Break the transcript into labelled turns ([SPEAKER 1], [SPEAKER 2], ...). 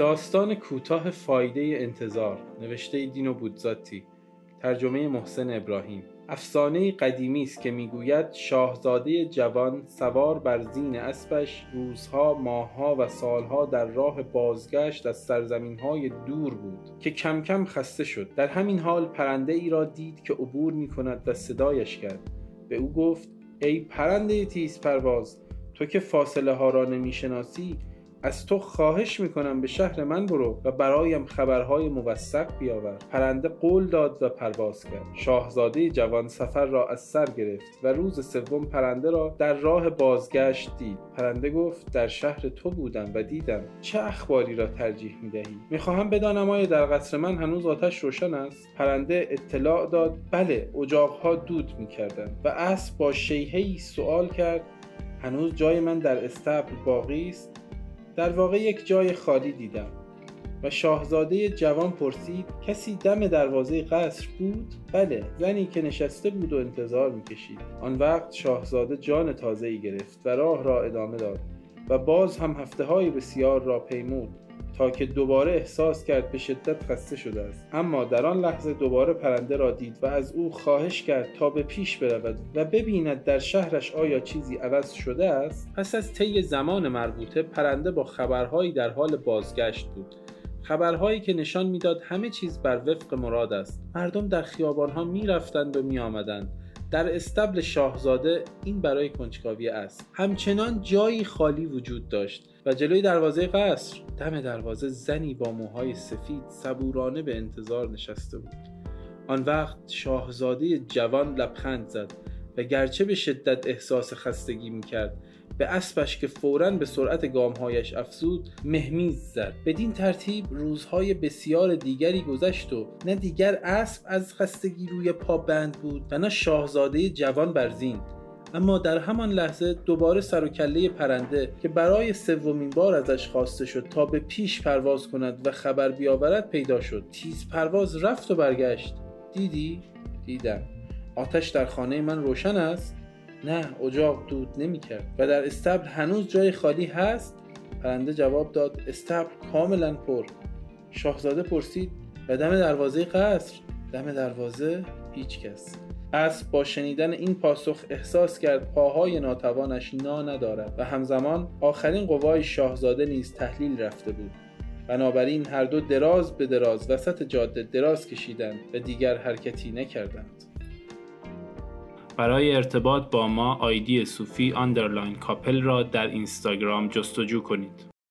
[SPEAKER 1] داستان کوتاه فایده انتظار نوشته دین و بودزاتی ترجمه محسن ابراهیم. افسانه قدیمی است که می‌گوید شاهزاده جوان سوار بر زین اسبش روزها ماهها و سالها در راه بازگشت از سرزمینهای دور بود که کم کم خسته شد. در همین حال پرنده ای را دید که عبور می کند و صدایش کرد. به او گفت ای پرنده تیز پرواز تو که فاصله ها را نمی‌شناسی از تو خواهش می‌کنم به شهر من برو و برایم خبرهای موثق بیاور. پرنده قول داد و پرواز کرد. شاهزاده جوان سفر را از سر گرفت و روز سوم پرنده را در راه بازگشت دید. پرنده گفت در شهر تو بودم و دیدم چه اخباری را ترجیح می‌دهی؟ می‌خواهم بدانم آیا در قصر من هنوز آتش روشن است؟ پرنده اطلاع داد بله اجاقها دود می‌کردند و اسب با شیههای سوال کرد هنوز جای من در استبل باقی است؟ در واقع یک جای خالی دیدم و شاهزاده جوان پرسید کسی دم دروازه قصر بود؟ بله زنی که نشسته بود و انتظار می‌کشید آن وقت شاهزاده جان تازه ای گرفت و راه را ادامه داد و باز هم هفته های بسیار را پیمود تا که دوباره احساس کرد به شدت خسته شده است. اما در آن لحظه دوباره پرنده را دید و از او خواهش کرد تا به پیش برود و ببیند در شهرش آیا چیزی عوض شده است. پس از طی زمان مربوطه پرنده با خبرهایی در حال بازگشت بود. خبرهایی که نشان می‌داد همه چیز بر وفق مراد است. مردم در خیابانها می‌رفتند و میآمدند. در استبل شاهزاده این برای کنجکاوی است. همچنان جایی خالی وجود داشت و جلوی دروازه قصر دم دروازه زنی با موهای سفید صبورانه به انتظار نشسته بود. آن وقت شاهزاده جوان لبخند زد و گرچه به شدت احساس خستگی می‌کرد به اسبش که فورا به سرعت گامهایش افزود مهمیز زد. بدین ترتیب روزهای بسیار دیگری گذشت و نه دیگر اسب از خستگی روی پا بند بود و نه شاهزاده جوان بر زین. اما در همان لحظه دوباره سر و کله پرنده که برای سومین بار ازش خواسته شد تا به پیش پرواز کند و خبر بیاورد پیدا شد. تیز پرواز رفت و برگشت. دیدی؟ دیدم. آتش در خانه من روشن است؟ نه اجاق دود نمی‌کرد. و در استبل هنوز جای خالی هست؟ پرنده جواب داد استبل کاملا پر. شاهزاده پرسید و دم دروازه قصر؟ دم دروازه؟ هیچ کس. اسب با شنیدن این پاسخ احساس کرد پاهای ناتوانش نا ندارد و همزمان آخرین قوای شاهزاده نیز تحلیل رفته بود. بنابراین هر دو دراز به دراز وسط جاده دراز کشیدند و دیگر حرکتی نکردند.
[SPEAKER 2] برای ارتباط با ما ID صوفی underline couple را در اینستاگرام جستجو کنید.